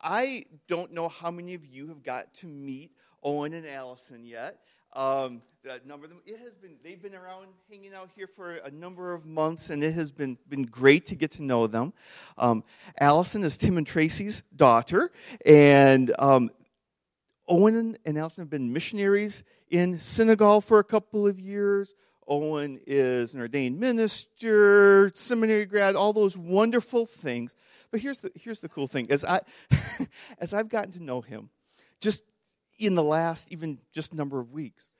I don't know how many of you have got to meet Owen and Allison yet. Um, a number of them, it has been, they've been around hanging out here for a number of months, and it has been, been great to get to know them. Um, Allison is Tim and Tracy's daughter, and um, Owen and Allison have been missionaries in Senegal for a couple of years. Owen is an ordained minister, seminary grad, all those wonderful things. But here's the, here's the cool thing as, I, as I've gotten to know him, just in the last even just number of weeks,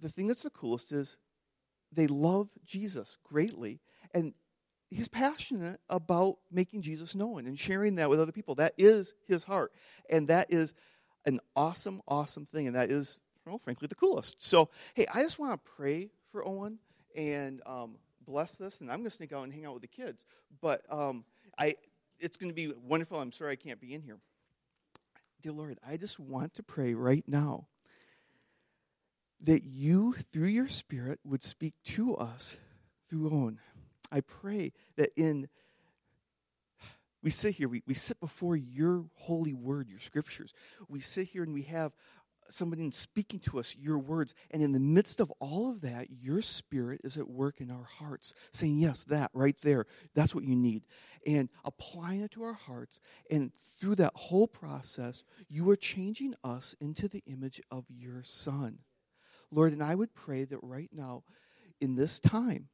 the thing that's the coolest is they love Jesus greatly. And he's passionate about making Jesus known and sharing that with other people. That is his heart. And that is an awesome, awesome thing. And that is, well, frankly, the coolest. So, hey, I just want to pray for Owen and um, bless this. And I'm going to sneak out and hang out with the kids. But um, I, it's going to be wonderful. I'm sorry I can't be in here. Dear Lord, I just want to pray right now that you, through your Spirit, would speak to us through Owen. I pray that in we sit here, we, we sit before your holy word, your scriptures. We sit here and we have somebody speaking to us your words. And in the midst of all of that, your spirit is at work in our hearts, saying, Yes, that right there, that's what you need. And applying it to our hearts. And through that whole process, you are changing us into the image of your Son. Lord, and I would pray that right now, in this time,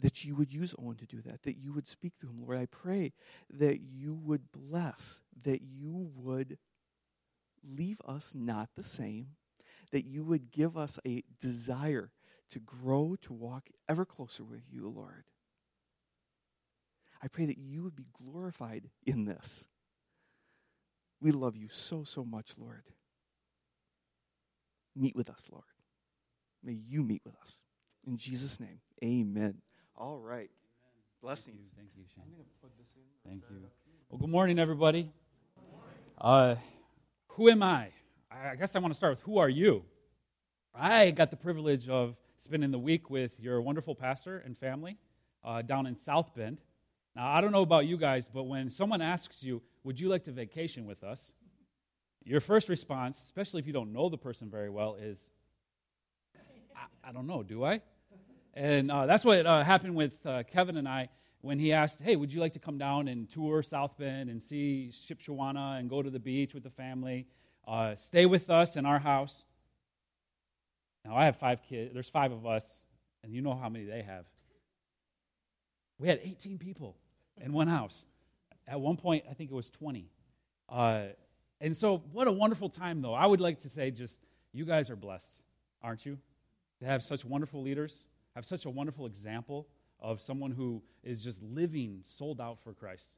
that you would use Owen to do that, that you would speak through him. Lord, I pray that you would bless, that you would leave us not the same, that you would give us a desire to grow, to walk ever closer with you, Lord. I pray that you would be glorified in this. We love you so, so much, Lord. Meet with us, Lord. May you meet with us. In Jesus' name, amen. All right. Blessings. Thank you, Thank you Thank you. Well, good morning, everybody. Uh, who am I? I guess I want to start with who are you? I got the privilege of spending the week with your wonderful pastor and family uh, down in South Bend. Now, I don't know about you guys, but when someone asks you, Would you like to vacation with us? Your first response, especially if you don't know the person very well, is, I, I don't know, do I? And uh, that's what uh, happened with uh, Kevin and I when he asked, Hey, would you like to come down and tour South Bend and see Shipshewana and go to the beach with the family? Uh, stay with us in our house. Now, I have five kids. There's five of us, and you know how many they have. We had 18 people in one house. At one point, I think it was 20. Uh, and so, what a wonderful time, though. I would like to say, just, you guys are blessed, aren't you? To have such wonderful leaders, have such a wonderful example of someone who is just living sold out for Christ.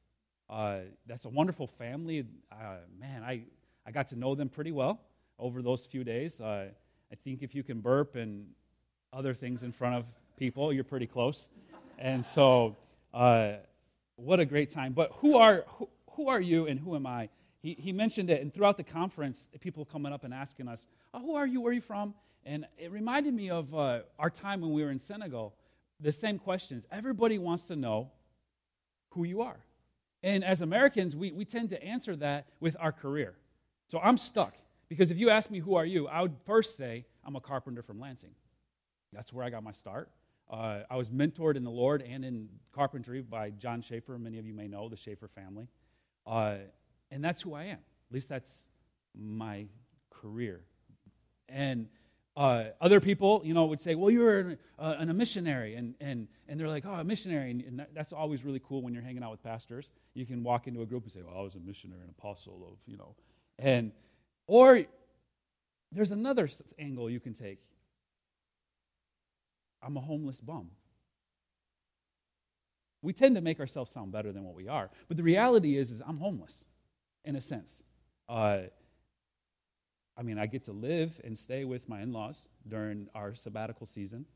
Uh, that's a wonderful family. Uh, man, I, I got to know them pretty well over those few days. Uh, I think if you can burp and other things in front of people, you're pretty close. And so, uh, what a great time. But who are, who, who are you and who am I? He, he mentioned it, and throughout the conference, people coming up and asking us, oh, Who are you? Where are you from? And it reminded me of uh, our time when we were in Senegal the same questions. Everybody wants to know who you are. And as Americans, we, we tend to answer that with our career. So I'm stuck because if you ask me, who are you? I would first say, I'm a carpenter from Lansing. That's where I got my start. Uh, I was mentored in the Lord and in carpentry by John Schaefer. Many of you may know the Schaefer family. Uh, and that's who I am. At least that's my career. And uh, other people, you know, would say, well, you're an, uh, an, a missionary. And, and, and they're like, oh, a missionary. And, and that, that's always really cool when you're hanging out with pastors. You can walk into a group and say, well, I was a missionary, an apostle of, you know. And, or there's another angle you can take. I'm a homeless bum. We tend to make ourselves sound better than what we are. But the reality is, is I'm homeless, in a sense. Uh, I mean, I get to live and stay with my in laws during our sabbatical season,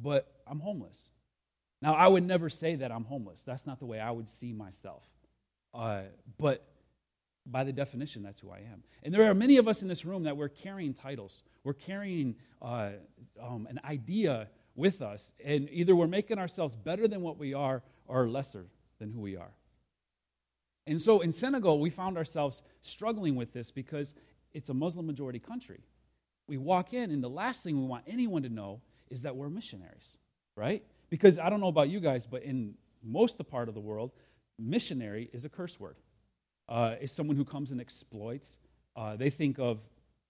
but I'm homeless. Now, I would never say that I'm homeless. That's not the way I would see myself. Uh, but by the definition, that's who I am. And there are many of us in this room that we're carrying titles. We're carrying uh, um, an idea with us, and either we're making ourselves better than what we are or lesser than who we are. And so in Senegal, we found ourselves struggling with this because it's a Muslim majority country. We walk in, and the last thing we want anyone to know is that we're missionaries, right? Because I don't know about you guys, but in most the part of the world, missionary is a curse word. Uh, it's someone who comes and exploits. Uh, they think of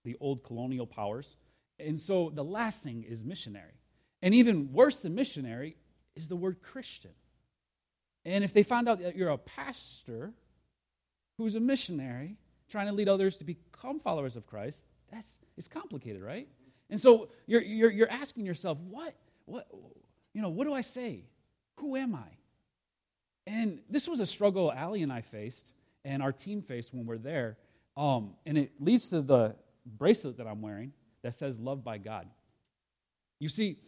the old colonial powers. And so the last thing is missionary. And even worse than missionary is the word Christian. And if they find out that you're a pastor who's a missionary trying to lead others to become followers of Christ, that's it's complicated, right? And so you're, you're, you're asking yourself, what, what, you know, what do I say? Who am I? And this was a struggle Allie and I faced and our team faced when we're there. Um, and it leads to the bracelet that I'm wearing that says loved by God. You see,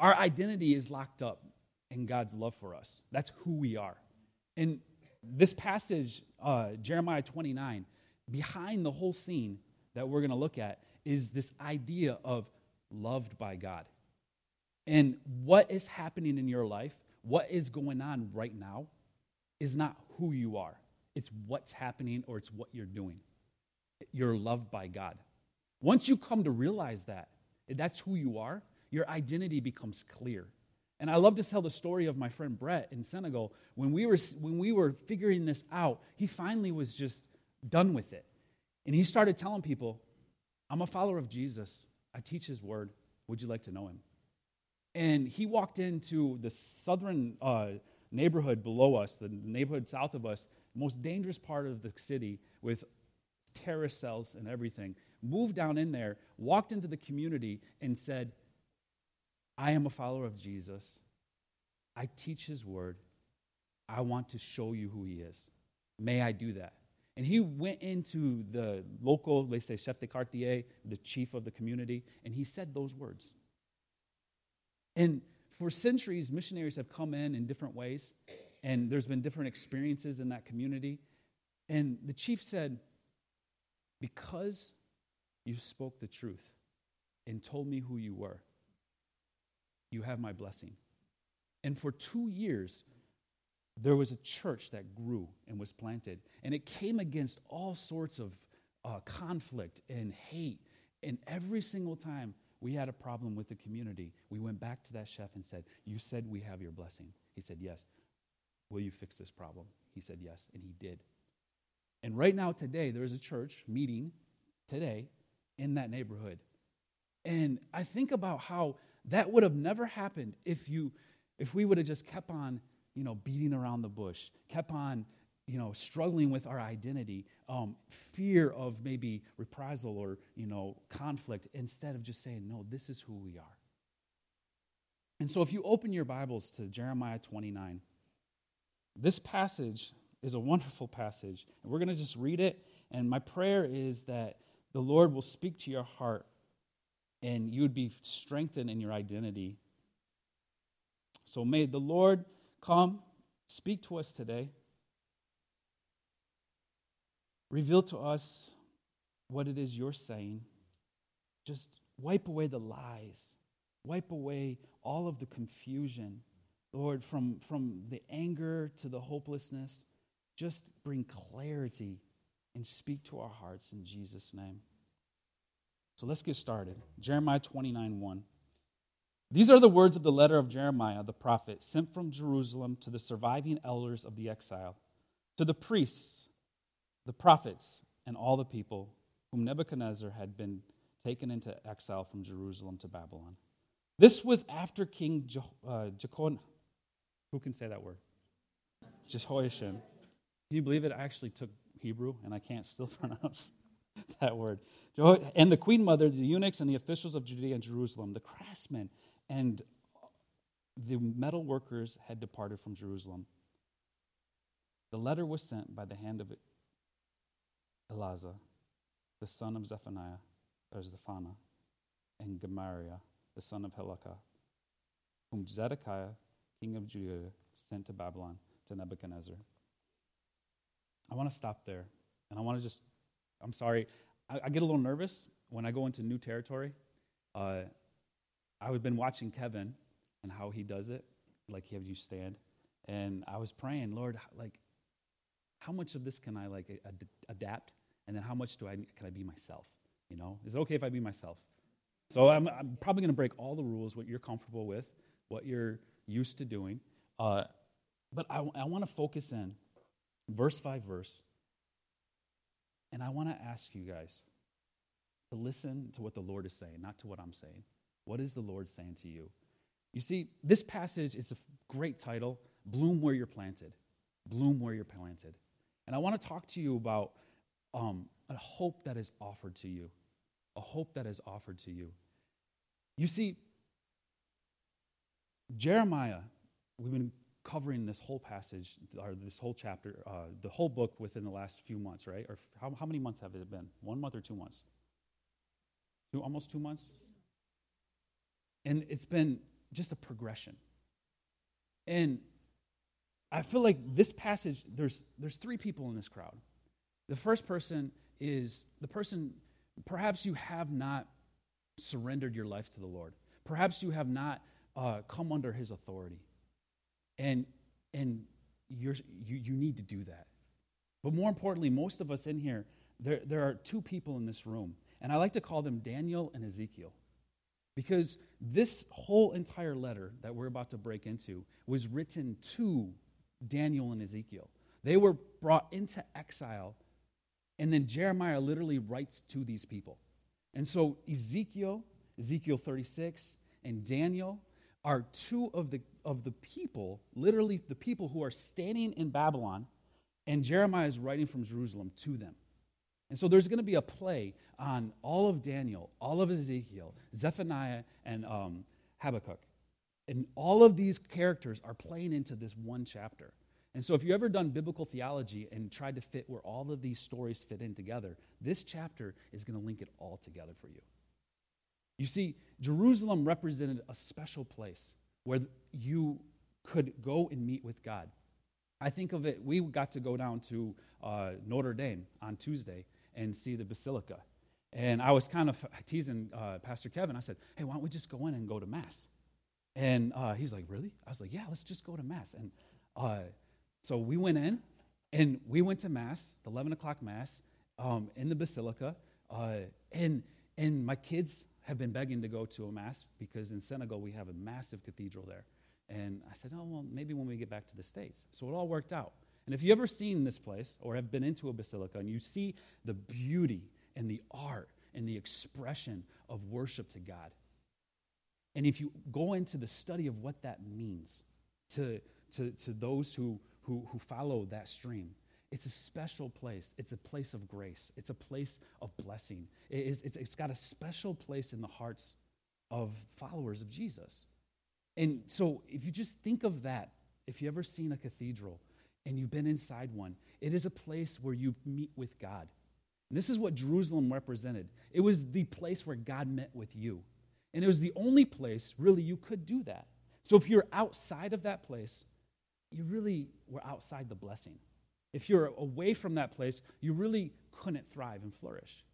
our identity is locked up in God's love for us. That's who we are. And this passage, uh, Jeremiah 29, behind the whole scene that we're going to look at is this idea of loved by God. And what is happening in your life, what is going on right now, is not who you are. It's what's happening or it's what you're doing. You're loved by God. Once you come to realize that, that's who you are, your identity becomes clear. And I love to tell the story of my friend Brett in Senegal. When we were, when we were figuring this out, he finally was just done with it. And he started telling people, I'm a follower of Jesus. I teach his word. Would you like to know him? And he walked into the southern uh, neighborhood below us, the neighborhood south of us, most dangerous part of the city with terrorist cells and everything, moved down in there, walked into the community, and said, I am a follower of Jesus. I teach his word. I want to show you who he is. May I do that? And he went into the local, they say, chef de quartier, the chief of the community, and he said those words. And for centuries, missionaries have come in in different ways, and there's been different experiences in that community. And the chief said, Because you spoke the truth and told me who you were, you have my blessing. And for two years, there was a church that grew and was planted. And it came against all sorts of uh, conflict and hate. And every single time we had a problem with the community, we went back to that chef and said, You said we have your blessing. He said, Yes. Will you fix this problem? He said, Yes. And he did. And right now, today, there's a church meeting today in that neighborhood. And I think about how that would have never happened if you if we would have just kept on, you know, beating around the bush, kept on, you know, struggling with our identity, um, fear of maybe reprisal or, you know, conflict, instead of just saying, no, this is who we are. And so if you open your Bibles to Jeremiah 29, this passage is a wonderful passage. And we're going to just read it. And my prayer is that the Lord will speak to your heart and you would be strengthened in your identity. So may the Lord come, speak to us today, reveal to us what it is you're saying. Just wipe away the lies, wipe away all of the confusion. Lord, from, from the anger to the hopelessness, just bring clarity and speak to our hearts in Jesus' name. So let's get started. Jeremiah 29 1. These are the words of the letter of Jeremiah the prophet, sent from Jerusalem to the surviving elders of the exile, to the priests, the prophets, and all the people whom Nebuchadnezzar had been taken into exile from Jerusalem to Babylon. This was after King Je- uh. Who can say that word? Jehoiachin. Can you believe it? I actually took Hebrew and I can't still pronounce that word. And the queen mother, the eunuchs, and the officials of Judea and Jerusalem, the craftsmen, and the metal workers had departed from Jerusalem. The letter was sent by the hand of Elazar, the son of Zephaniah, or Zephaniah, and Gemariah, the son of Hilkiah, whom Zedekiah, king of Judah, sent to Babylon to Nebuchadnezzar. I want to stop there, and I want to just, I'm sorry, I, I, get a little nervous when I go into new territory. Uh, I've been watching Kevin and how he does it, like have you stand, and I was praying, Lord, like, how much of this can I like ad- adapt? And then how much do I can I be myself? You know, is it okay if I be myself? So I'm, I'm probably going to break all the rules, what you're comfortable with, what you're used to doing. Uh, but I, I want to focus in verse by verse. And I want to ask you guys to listen to what the Lord is saying, not to what I'm saying. What is the Lord saying to you? You see, this passage is a great title Bloom Where You're Planted. Bloom Where You're Planted. And I want to talk to you about um, a hope that is offered to you. A hope that is offered to you. You see, Jeremiah, we've been covering this whole passage, or this whole chapter, uh, the whole book within the last few months, right? Or how, how many months have it been? One month or two months? Two, almost two months? And it's been just a progression. And I feel like this passage, there's, there's three people in this crowd. The first person is the person, perhaps you have not surrendered your life to the Lord. Perhaps you have not uh, come under his authority. And, and you're, you, you need to do that. But more importantly, most of us in here, there, there are two people in this room. And I like to call them Daniel and Ezekiel. Because this whole entire letter that we're about to break into was written to Daniel and Ezekiel. They were brought into exile, and then Jeremiah literally writes to these people. And so Ezekiel, Ezekiel 36, and Daniel are two of the, of the people, literally the people who are standing in Babylon, and Jeremiah is writing from Jerusalem to them. And so there's going to be a play on all of Daniel, all of Ezekiel, Zephaniah, and um, Habakkuk. And all of these characters are playing into this one chapter. And so if you've ever done biblical theology and tried to fit where all of these stories fit in together, this chapter is going to link it all together for you. You see, Jerusalem represented a special place where you could go and meet with God. I think of it, we got to go down to uh, Notre Dame on Tuesday and see the basilica. And I was kind of teasing uh, Pastor Kevin. I said, hey, why don't we just go in and go to Mass? And uh, he's like, really? I was like, yeah, let's just go to Mass. And uh, so we went in and we went to Mass, the 11 o'clock Mass, um, in the basilica. Uh, and, and my kids have been begging to go to a Mass because in Senegal we have a massive cathedral there. And I said, oh, well, maybe when we get back to the States. So it all worked out. And if you've ever seen this place or have been into a basilica and you see the beauty and the art and the expression of worship to God, and if you go into the study of what that means to, to, to those who, who, who follow that stream, it's a special place. It's a place of grace. It's a place of blessing. It is, it's, it's got a special place in the hearts of followers of Jesus. And so if you just think of that, if you've ever seen a cathedral, and you've been inside one. It is a place where you meet with God. And this is what Jerusalem represented. It was the place where God met with you. And it was the only place, really, you could do that. So if you're outside of that place, you really were outside the blessing. If you're away from that place, you really couldn't thrive and flourish.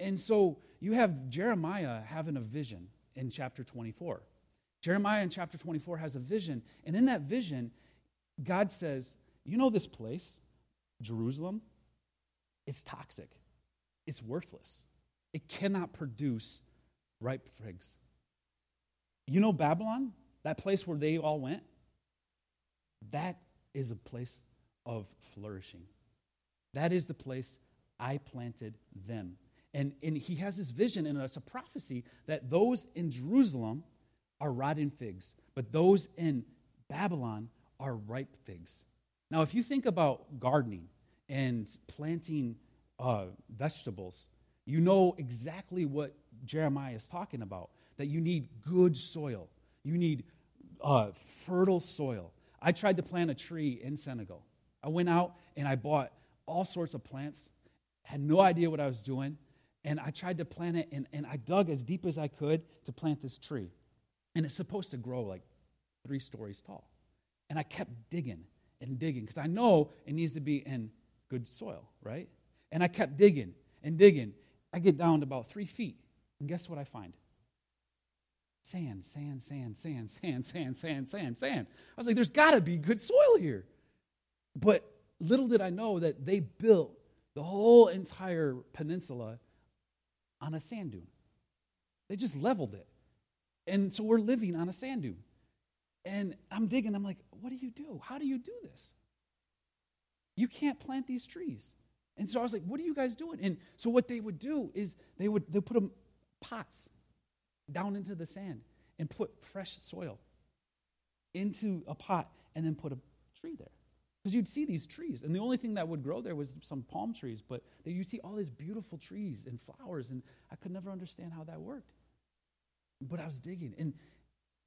And so you have Jeremiah having a vision in chapter 24. Jeremiah in chapter 24 has a vision, and in that vision, God says, You know this place, Jerusalem? It's toxic, it's worthless, it cannot produce ripe figs. You know Babylon, that place where they all went? That is a place of flourishing. That is the place I planted them. And, and he has this vision, and it's a prophecy that those in Jerusalem are rotten figs, but those in Babylon are ripe figs. Now, if you think about gardening and planting uh, vegetables, you know exactly what Jeremiah is talking about that you need good soil, you need uh, fertile soil. I tried to plant a tree in Senegal. I went out and I bought all sorts of plants, had no idea what I was doing, and I tried to plant it, and, and I dug as deep as I could to plant this tree. And it's supposed to grow like three stories tall. And I kept digging and digging because I know it needs to be in good soil, right? And I kept digging and digging. I get down to about three feet. And guess what I find? Sand, sand, sand, sand, sand, sand, sand, sand, sand. I was like, there's got to be good soil here. But little did I know that they built the whole entire peninsula on a sand dune. They just leveled it. And so we're living on a sand dune. And I'm digging, I'm like, what do you do? How do you do this? You can't plant these trees. And so I was like, what are you guys doing? And so what they would do is they would they put them pots down into the sand and put fresh soil into a pot and then put a tree there. Because you'd see these trees, and the only thing that would grow there was some palm trees, but you'd see all these beautiful trees and flowers, and I could never understand how that worked. But I was digging, and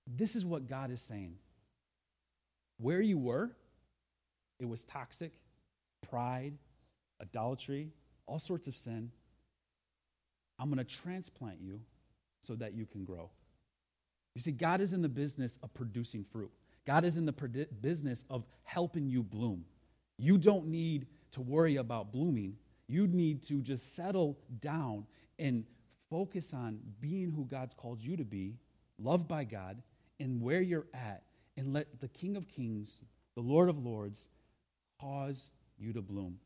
this is what God is saying. Where you were, it was toxic, pride, idolatry, all sorts of sin. I'm going to transplant you so that you can grow. You see, God is in the business of producing fruit. God is in the business of helping you bloom. You don't need to worry about blooming. You need to just settle down and focus on being who God's called you to be, loved by God, and where you're at, and let the King of Kings, the Lord of Lords, cause you to bloom.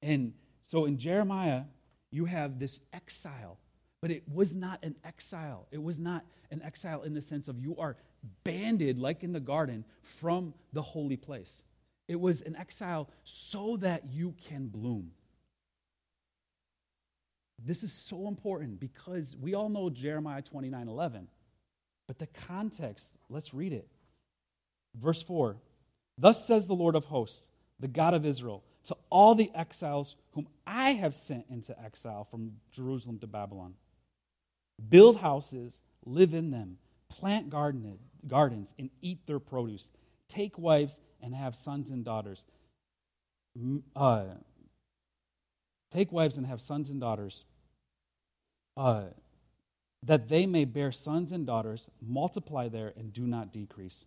And so in Jeremiah, you have this exile, but it was not an exile. It was not an exile in the sense of you are banded, like in the garden, from the holy place. It was an exile so that you can bloom. This is so important because we all know Jeremiah 29 11. But the context, let's read it. Verse 4 Thus says the Lord of hosts, the God of Israel, to all the exiles whom I have sent into exile from Jerusalem to Babylon build houses, live in them, plant garden, gardens, and eat their produce, take wives, and have sons and daughters. Uh, take wives and have sons and daughters. Uh, that they may bear sons and daughters, multiply there, and do not decrease.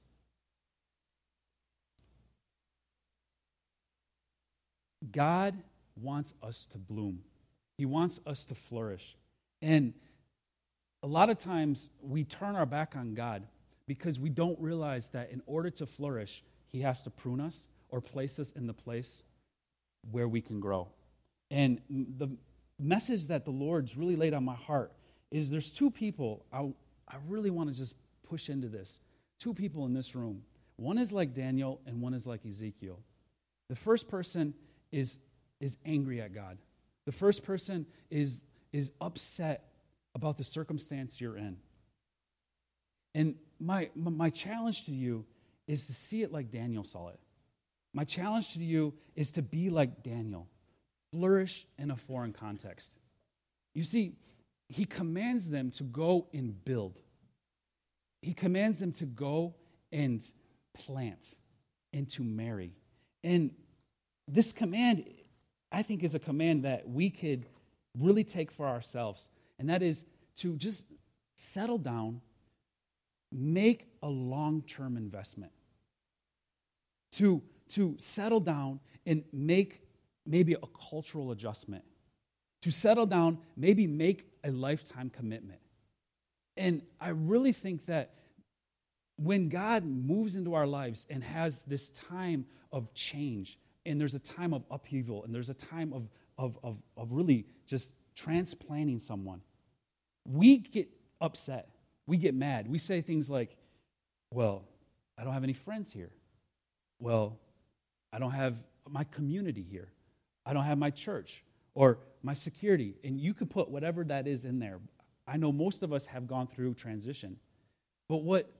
God wants us to bloom. He wants us to flourish. And a lot of times we turn our back on God because we don't realize that in order to flourish, He has to prune us or place us in the place where we can grow. And the message that the Lord's really laid on my heart is there's two people I, I really want to just push into this. Two people in this room. One is like Daniel, and one is like Ezekiel. The first person is, is angry at God. The first person is, is upset about the circumstance you're in. And my, my challenge to you is to see it like Daniel saw it. My challenge to you is to be like Daniel, flourish in a foreign context. You see, he commands them to go and build. He commands them to go and plant and to marry. And this command, I think, is a command that we could really take for ourselves, and that is to just settle down, make a long term investment, to, to settle down and make maybe a cultural adjustment to settle down, maybe make a lifetime commitment. And I really think that when God moves into our lives and has this time of change, and there's a time of upheaval, and there's a time of, of, of, of really just transplanting someone, we get upset. We get mad. We say things like, Well, I don't have any friends here. Well, I don't have my community here. I don't have my church or my security. And you could put whatever that is in there. I know most of us have gone through transition. But what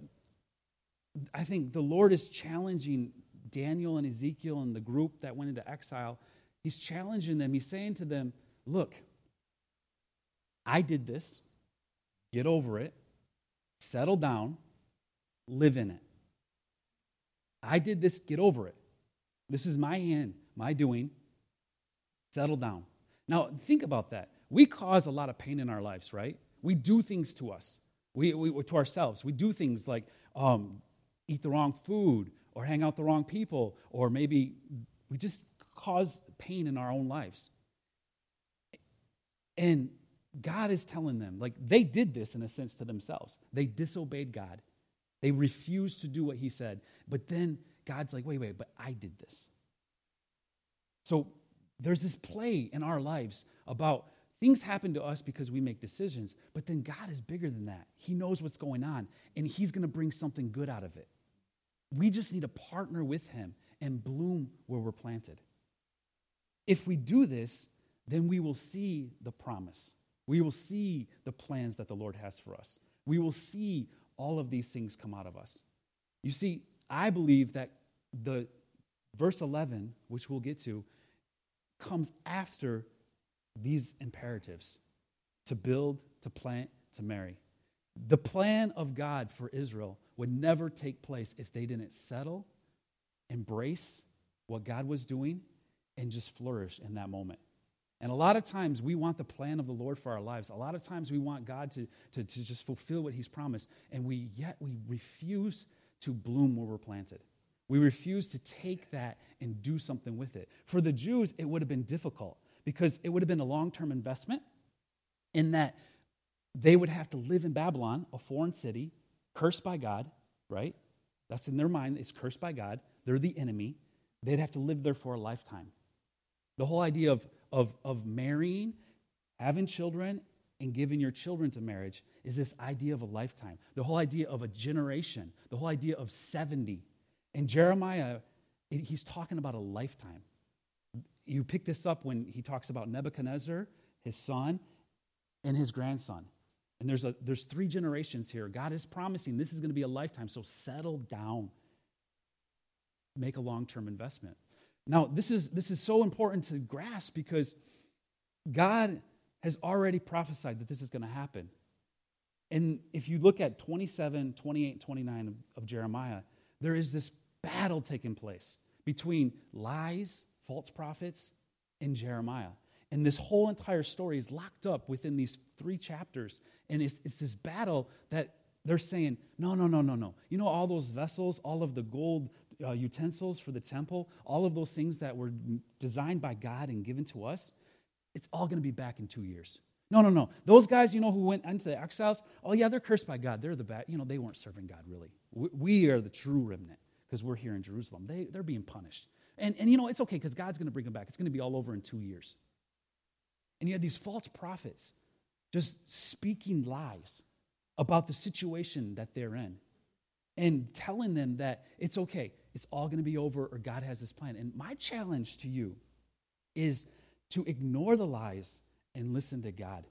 I think the Lord is challenging Daniel and Ezekiel and the group that went into exile, He's challenging them. He's saying to them, Look, I did this. Get over it. Settle down. Live in it. I did this. Get over it. This is my hand, my doing. Settle down. Now, think about that. We cause a lot of pain in our lives, right? We do things to us, we, we to ourselves. We do things like um, eat the wrong food or hang out the wrong people, or maybe we just cause pain in our own lives. And God is telling them, like, they did this in a sense to themselves. They disobeyed God, they refused to do what He said. But then God's like, wait, wait, but I did this. So there's this play in our lives about things happen to us because we make decisions, but then God is bigger than that. He knows what's going on, and He's going to bring something good out of it. We just need to partner with Him and bloom where we're planted. If we do this, then we will see the promise. We will see the plans that the Lord has for us. We will see all of these things come out of us. You see, I believe that the verse 11, which we'll get to, comes after these imperatives to build, to plant, to marry. The plan of God for Israel would never take place if they didn't settle, embrace what God was doing, and just flourish in that moment. And a lot of times we want the plan of the Lord for our lives. A lot of times we want God to, to, to just fulfill what He's promised, and we yet we refuse to bloom where we're planted. We refuse to take that and do something with it. For the Jews, it would have been difficult because it would have been a long term investment in that they would have to live in Babylon, a foreign city, cursed by God, right? That's in their mind, it's cursed by God. They're the enemy. They'd have to live there for a lifetime. The whole idea of, of, of marrying, having children, and giving your children to marriage is this idea of a lifetime. The whole idea of a generation, the whole idea of 70. And Jeremiah, he's talking about a lifetime. You pick this up when he talks about Nebuchadnezzar, his son, and his grandson. And there's, a, there's three generations here. God is promising this is going to be a lifetime, so settle down. Make a long term investment. Now, this is, this is so important to grasp because God has already prophesied that this is going to happen. And if you look at 27, 28, 29 of, of Jeremiah, there is this battle taking place between lies false prophets, and Jeremiah. And this whole entire story is locked up within these three chapters. And it's, it's this battle that they're saying, no, no, no, no, no. You know, all those vessels, all of the gold uh, utensils for the temple, all of those things that were designed by God and given to us, it's all going to be back in two years. No, no, no. Those guys, you know, who went into the exiles, oh, yeah, they're cursed by God. They're the bad. You know, they weren't serving God, really. We, we are the true remnant because we're here in Jerusalem. They, they're being punished. And, and you know, it's okay because God's going to bring them back. It's going to be all over in two years. And you had these false prophets just speaking lies about the situation that they're in and telling them that it's okay, it's all going to be over, or God has this plan. And my challenge to you is to ignore the lies and listen to God.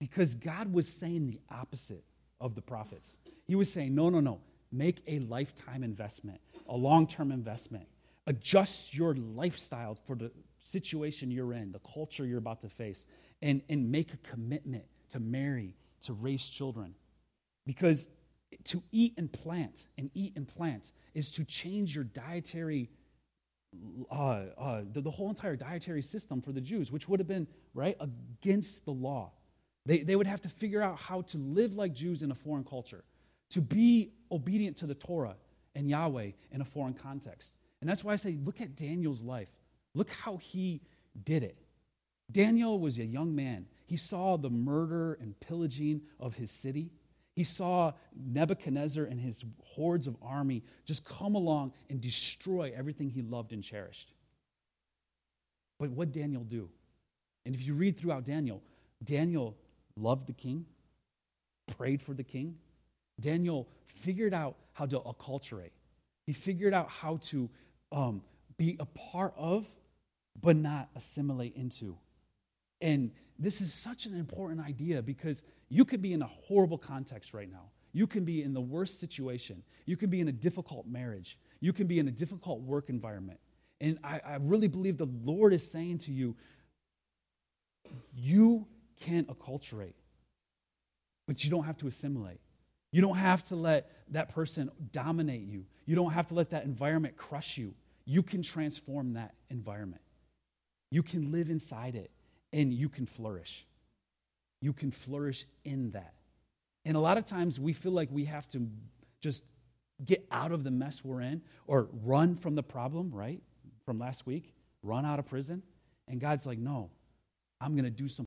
Because God was saying the opposite of the prophets. He was saying, no, no, no, make a lifetime investment, a long term investment adjust your lifestyle for the situation you're in, the culture you're about to face, and, and make a commitment to marry, to raise children. Because to eat and plant, and eat and plant, is to change your dietary, uh, uh, the, the whole entire dietary system for the Jews, which would have been, right, against the law. They, they would have to figure out how to live like Jews in a foreign culture, to be obedient to the Torah and Yahweh in a foreign context. And that's why I say, look at Daniel's life. Look how he did it. Daniel was a young man. He saw the murder and pillaging of his city. He saw Nebuchadnezzar and his hordes of army just come along and destroy everything he loved and cherished. But what Daniel do? And if you read throughout Daniel, Daniel loved the king, prayed for the king. Daniel figured out how to acculturate. He figured out how to um, be a part of, but not assimilate into. And this is such an important idea because you could be in a horrible context right now. You can be in the worst situation. You can be in a difficult marriage. You can be in a difficult work environment. And I, I really believe the Lord is saying to you, you can acculturate, but you don't have to assimilate. You don't have to let that person dominate you. You don't have to let that environment crush you you can transform that environment. You can live inside it and you can flourish. You can flourish in that. And a lot of times we feel like we have to just get out of the mess we're in or run from the problem, right? From last week, run out of prison. And God's like, no, I'm going to do something